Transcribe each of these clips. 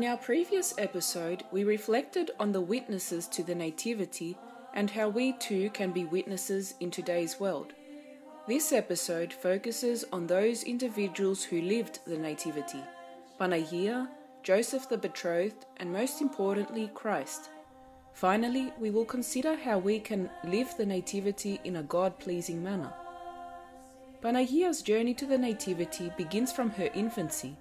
In our previous episode, we reflected on the witnesses to the Nativity and how we too can be witnesses in today's world. This episode focuses on those individuals who lived the Nativity Panagia, Joseph the Betrothed, and most importantly, Christ. Finally, we will consider how we can live the Nativity in a God pleasing manner. Panagia's journey to the Nativity begins from her infancy.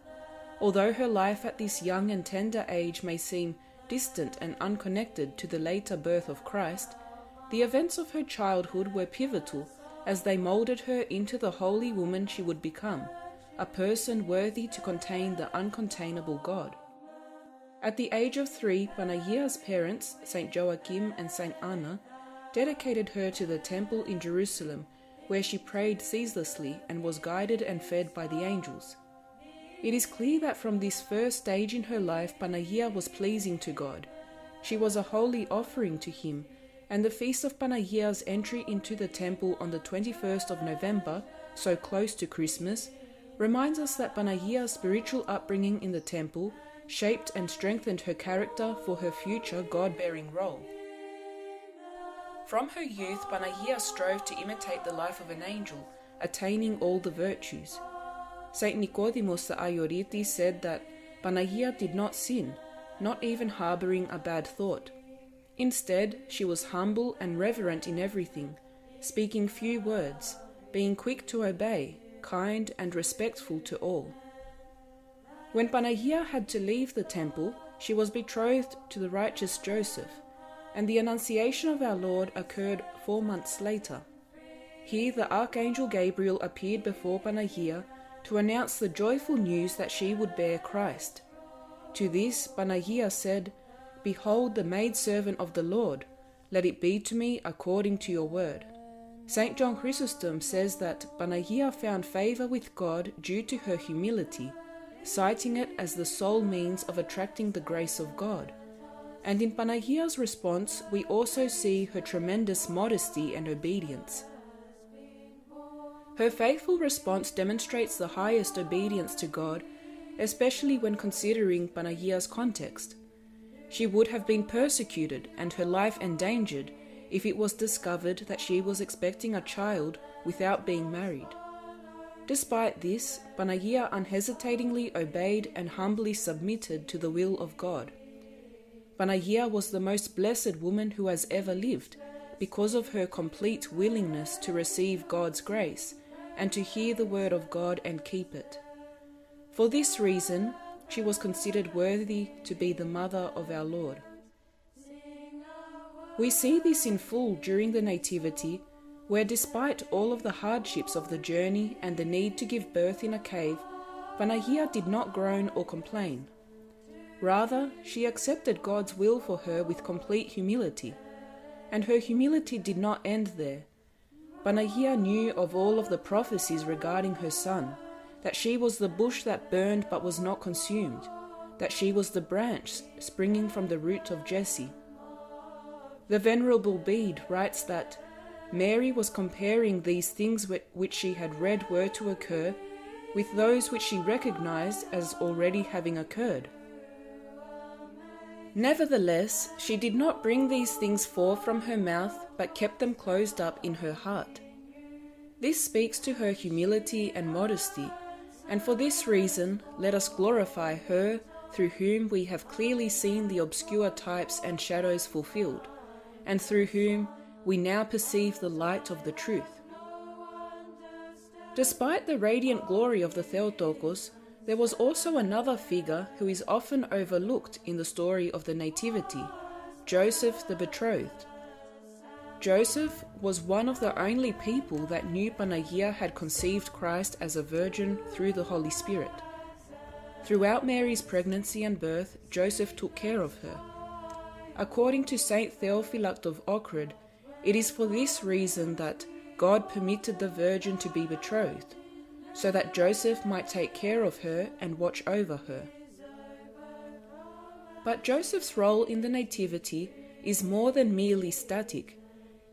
Although her life at this young and tender age may seem distant and unconnected to the later birth of Christ, the events of her childhood were pivotal as they moulded her into the holy woman she would become, a person worthy to contain the uncontainable God. At the age of three, Panagia's parents, Saint Joachim and Saint Anna, dedicated her to the temple in Jerusalem where she prayed ceaselessly and was guided and fed by the angels. It is clear that from this first stage in her life, Panagia was pleasing to God. She was a holy offering to Him, and the feast of Panagia's entry into the temple on the 21st of November, so close to Christmas, reminds us that Panagia's spiritual upbringing in the temple shaped and strengthened her character for her future God bearing role. From her youth, Panagia strove to imitate the life of an angel, attaining all the virtues. Saint Nicodemus the Hagiorite said that Panagia did not sin, not even harboring a bad thought. Instead, she was humble and reverent in everything, speaking few words, being quick to obey, kind and respectful to all. When Panagia had to leave the temple, she was betrothed to the righteous Joseph and the Annunciation of our Lord occurred four months later. Here the Archangel Gabriel appeared before Panagia to announce the joyful news that she would bear Christ. To this Panagia said, Behold the maidservant of the Lord, let it be to me according to your word. St. John Chrysostom says that Panagia found favor with God due to her humility, citing it as the sole means of attracting the grace of God. And in Panagia's response, we also see her tremendous modesty and obedience. Her faithful response demonstrates the highest obedience to God, especially when considering Panagia's context. She would have been persecuted and her life endangered if it was discovered that she was expecting a child without being married. Despite this, Panagia unhesitatingly obeyed and humbly submitted to the will of God. Panagia was the most blessed woman who has ever lived because of her complete willingness to receive God's grace and to hear the word of God and keep it. For this reason, she was considered worthy to be the mother of our Lord. We see this in full during the Nativity, where despite all of the hardships of the journey and the need to give birth in a cave, Panagia did not groan or complain. Rather, she accepted God's will for her with complete humility. And her humility did not end there. Panagia knew of all of the prophecies regarding her son, that she was the bush that burned but was not consumed, that she was the branch springing from the root of Jesse. The Venerable Bede writes that Mary was comparing these things which she had read were to occur with those which she recognized as already having occurred. Nevertheless, she did not bring these things forth from her mouth, but kept them closed up in her heart. This speaks to her humility and modesty, and for this reason let us glorify her through whom we have clearly seen the obscure types and shadows fulfilled, and through whom we now perceive the light of the truth. Despite the radiant glory of the Theotokos, there was also another figure who is often overlooked in the story of the Nativity Joseph the betrothed. Joseph was one of the only people that knew Panagia had conceived Christ as a virgin through the Holy Spirit. Throughout Mary's pregnancy and birth, Joseph took care of her. According to Saint Theophylact of Ohrid, it is for this reason that God permitted the virgin to be betrothed so that Joseph might take care of her and watch over her. But Joseph's role in the Nativity is more than merely static.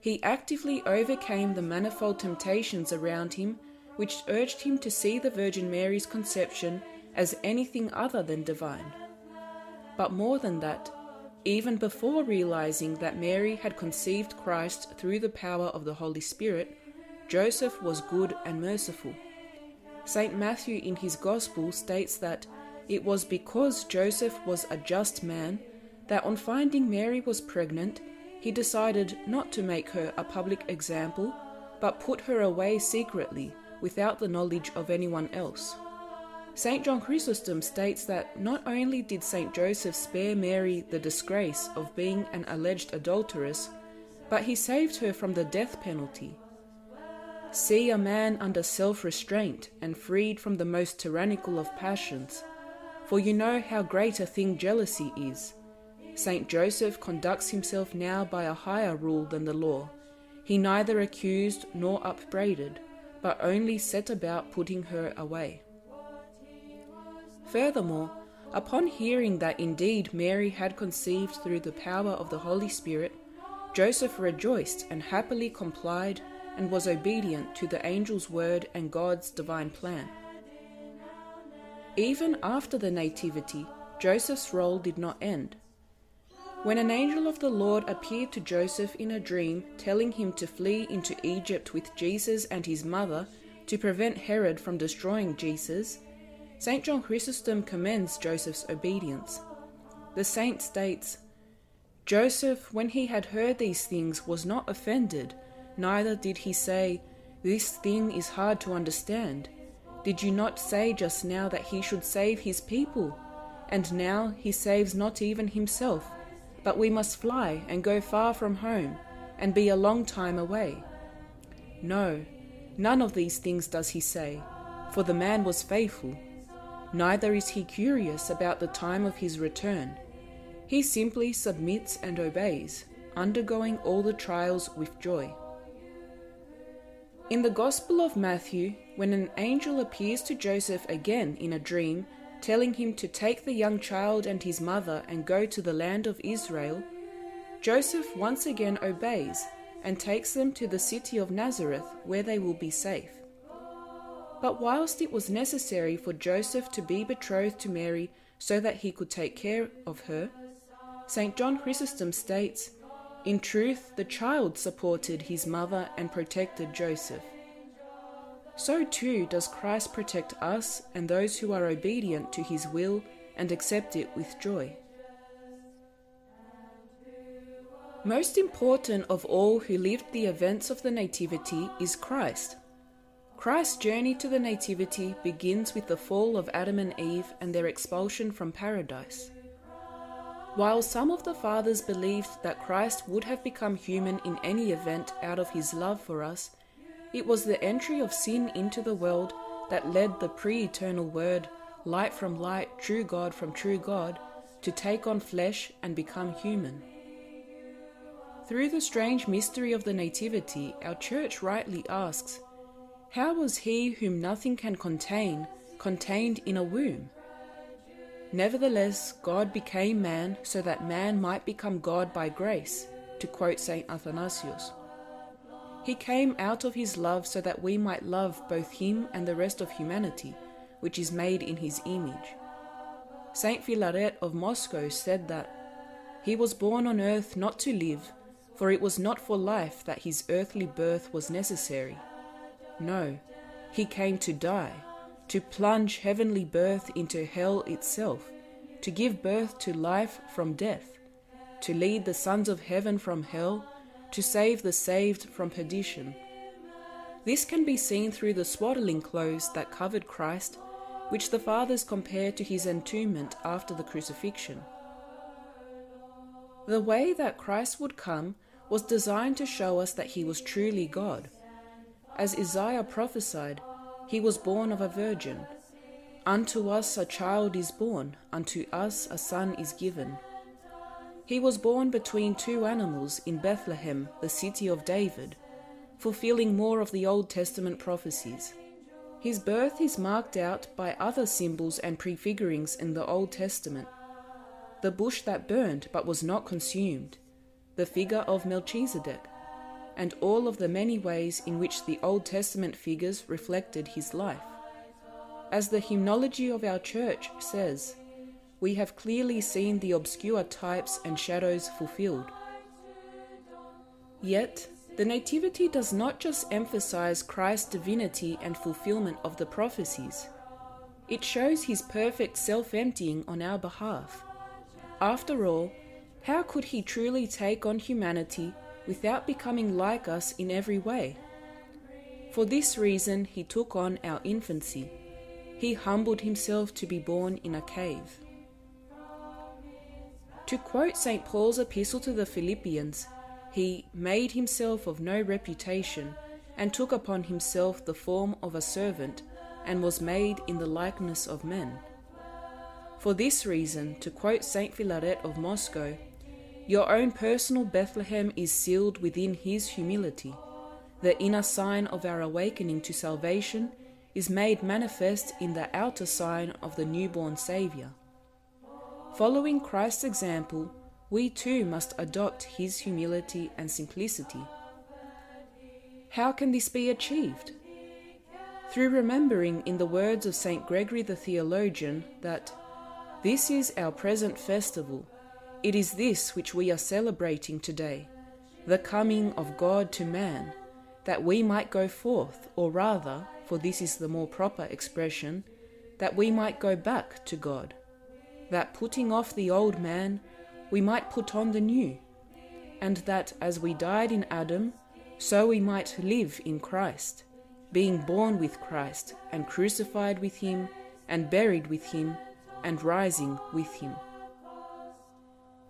He actively overcame the manifold temptations around him which urged him to see the Virgin Mary's conception as anything other than divine. But more than that, even before realizing that Mary had conceived Christ through the power of the Holy Spirit, Joseph was good and merciful. St. Matthew in his Gospel states that it was because Joseph was a just man that on finding Mary was pregnant, he decided not to make her a public example, but put her away secretly without the knowledge of anyone else. St. John Chrysostom states that not only did St. Joseph spare Mary the disgrace of being an alleged adulteress, but he saved her from the death penalty. See a man under self restraint and freed from the most tyrannical of passions, for you know how great a thing jealousy is. St. Joseph conducts himself now by a higher rule than the law. He neither accused nor upbraided, but only set about putting her away. Furthermore, upon hearing that indeed Mary had conceived through the power of the Holy Spirit, Joseph rejoiced and happily complied and was obedient to the angel's word and God's divine plan. Even after the Nativity, Joseph's role did not end. When an angel of the Lord appeared to Joseph in a dream, telling him to flee into Egypt with Jesus and his mother to prevent Herod from destroying Jesus, St. John Chrysostom commends Joseph's obedience. The saint states Joseph, when he had heard these things, was not offended, neither did he say, This thing is hard to understand. Did you not say just now that he should save his people? And now he saves not even himself but we must fly and go far from home and be a long time away. No, none of these things does he say, for the man was faithful. Neither is he curious about the time of his return. He simply submits and obeys, undergoing all the trials with joy. In the Gospel of Matthew, when an angel appears to Joseph again in a dream telling him to take the young child and his mother and go to the land of Israel, Joseph once again obeys and takes them to the city of Nazareth where they will be safe. But whilst it was necessary for Joseph to be betrothed to Mary so that he could take care of her, St. John Chrysostom states, In truth, the child supported his mother and protected Joseph. So too does Christ protect us and those who are obedient to his will and accept it with joy. Most important of all who lived the events of the Nativity is Christ. Christ's journey to the Nativity begins with the fall of Adam and Eve and their expulsion from paradise. While some of the fathers believed that Christ would have become human in any event out of his love for us, it was the entry of sin into the world that led the pre eternal Word, light from light, true God from true God, to take on flesh and become human. Through the strange mystery of the Nativity, our Church rightly asks How was he whom nothing can contain contained in a womb? Nevertheless, God became man so that man might become God by grace, to quote St. Athanasius. He came out of his love so that we might love both him and the rest of humanity, which is made in his image. Saint Philaret of Moscow said that he was born on earth not to live, for it was not for life that his earthly birth was necessary. No, he came to die, to plunge heavenly birth into hell itself, to give birth to life from death, to lead the sons of heaven from hell to save the saved from perdition. This can be seen through the swaddling clothes that covered Christ, which the fathers compare to his entombment after the crucifixion. The way that Christ would come was designed to show us that he was truly God. As Isaiah prophesied, he was born of a virgin. Unto us a child is born, unto us a son is given. He was born between two animals in Bethlehem, the city of David, fulfilling more of the Old Testament prophecies. His birth is marked out by other symbols and prefigurings in the Old Testament. The bush that burned but was not consumed, the figure of Melchizedek, and all of the many ways in which the Old Testament figures reflected his life. As the hymnology of our church says, we have clearly seen the obscure types and shadows fulfilled. Yet, the Nativity does not just emphasize Christ's divinity and fulfillment of the prophecies, it shows his perfect self emptying on our behalf. After all, how could he truly take on humanity without becoming like us in every way? For this reason, he took on our infancy. He humbled himself to be born in a cave. To quote St. Paul's epistle to the Philippians, he made himself of no reputation and took upon himself the form of a servant and was made in the likeness of men. For this reason, to quote St. Philaret of Moscow, your own personal Bethlehem is sealed within his humility. The inner sign of our awakening to salvation is made manifest in the outer sign of the newborn Saviour. Following Christ's example, we too must adopt his humility and simplicity. How can this be achieved? Through remembering, in the words of St. Gregory the theologian, that this is our present festival, it is this which we are celebrating today, the coming of God to man, that we might go forth, or rather, for this is the more proper expression, that we might go back to God, that putting off the old man, we might put on the new, and that as we died in Adam, so we might live in Christ, being born with Christ, and crucified with him, and buried with him, and rising with him.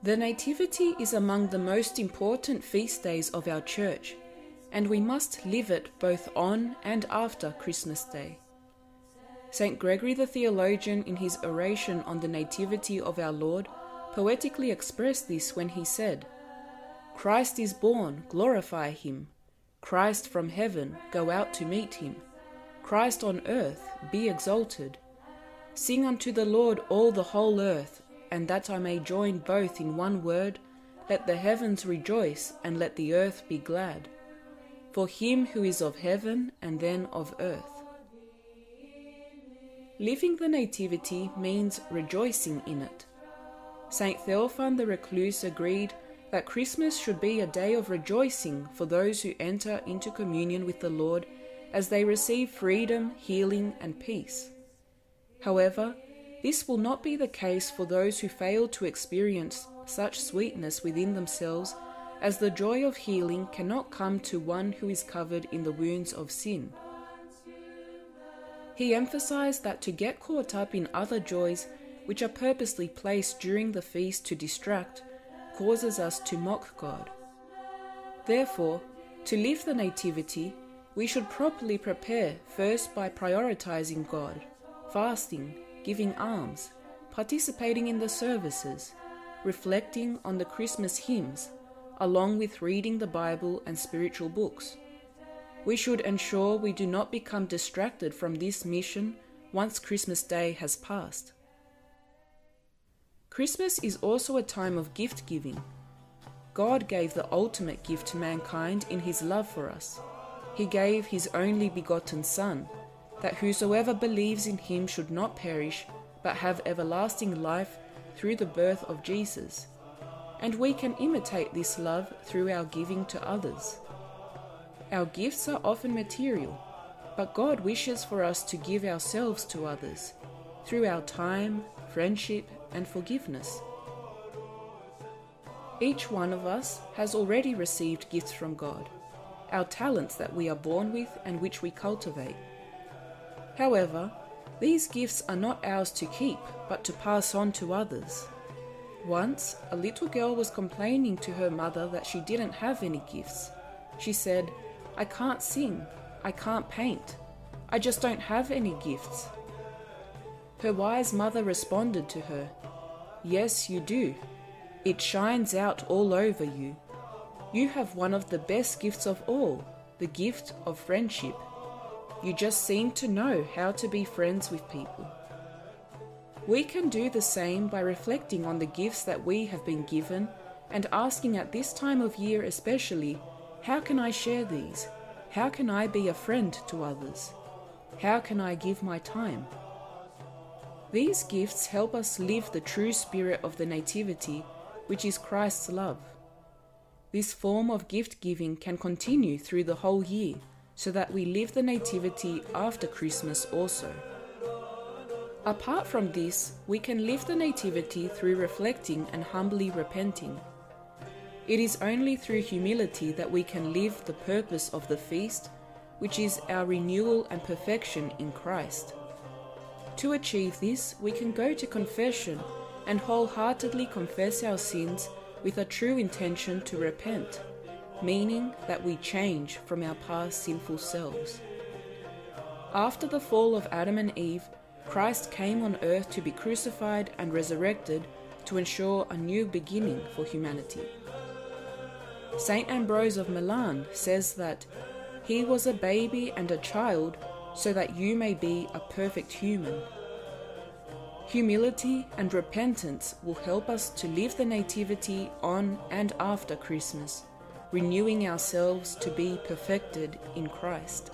The Nativity is among the most important feast days of our Church, and we must live it both on and after Christmas Day. St. Gregory the Theologian, in his oration on the Nativity of our Lord, poetically expressed this when he said, Christ is born, glorify him. Christ from heaven, go out to meet him. Christ on earth, be exalted. Sing unto the Lord all the whole earth, and that I may join both in one word, let the heavens rejoice, and let the earth be glad. For him who is of heaven and then of earth. Living the Nativity means rejoicing in it. St. Theophan the Recluse agreed that Christmas should be a day of rejoicing for those who enter into communion with the Lord as they receive freedom, healing, and peace. However, this will not be the case for those who fail to experience such sweetness within themselves, as the joy of healing cannot come to one who is covered in the wounds of sin. He emphasized that to get caught up in other joys which are purposely placed during the feast to distract causes us to mock God. Therefore, to live the Nativity, we should properly prepare first by prioritizing God, fasting, giving alms, participating in the services, reflecting on the Christmas hymns, along with reading the Bible and spiritual books. We should ensure we do not become distracted from this mission once Christmas Day has passed. Christmas is also a time of gift giving. God gave the ultimate gift to mankind in His love for us. He gave His only begotten Son that whosoever believes in him should not perish, but have everlasting life through the birth of Jesus. And we can imitate this love through our giving to others. Our gifts are often material, but God wishes for us to give ourselves to others through our time, friendship, and forgiveness. Each one of us has already received gifts from God, our talents that we are born with and which we cultivate. However, these gifts are not ours to keep, but to pass on to others. Once, a little girl was complaining to her mother that she didn't have any gifts. She said, I can't sing, I can't paint, I just don't have any gifts. Her wise mother responded to her, Yes, you do. It shines out all over you. You have one of the best gifts of all, the gift of friendship. You just seem to know how to be friends with people. We can do the same by reflecting on the gifts that we have been given and asking at this time of year especially, how can I share these? How can I be a friend to others? How can I give my time? These gifts help us live the true spirit of the Nativity, which is Christ's love. This form of gift giving can continue through the whole year, so that we live the Nativity after Christmas also. Apart from this, we can live the Nativity through reflecting and humbly repenting. It is only through humility that we can live the purpose of the feast, which is our renewal and perfection in Christ. To achieve this, we can go to confession and wholeheartedly confess our sins with a true intention to repent, meaning that we change from our past sinful selves. After the fall of Adam and Eve, Christ came on earth to be crucified and resurrected to ensure a new beginning for humanity. St. Ambrose of Milan says that he was a baby and a child so that you may be a perfect human. Humility and repentance will help us to live the Nativity on and after Christmas, renewing ourselves to be perfected in Christ.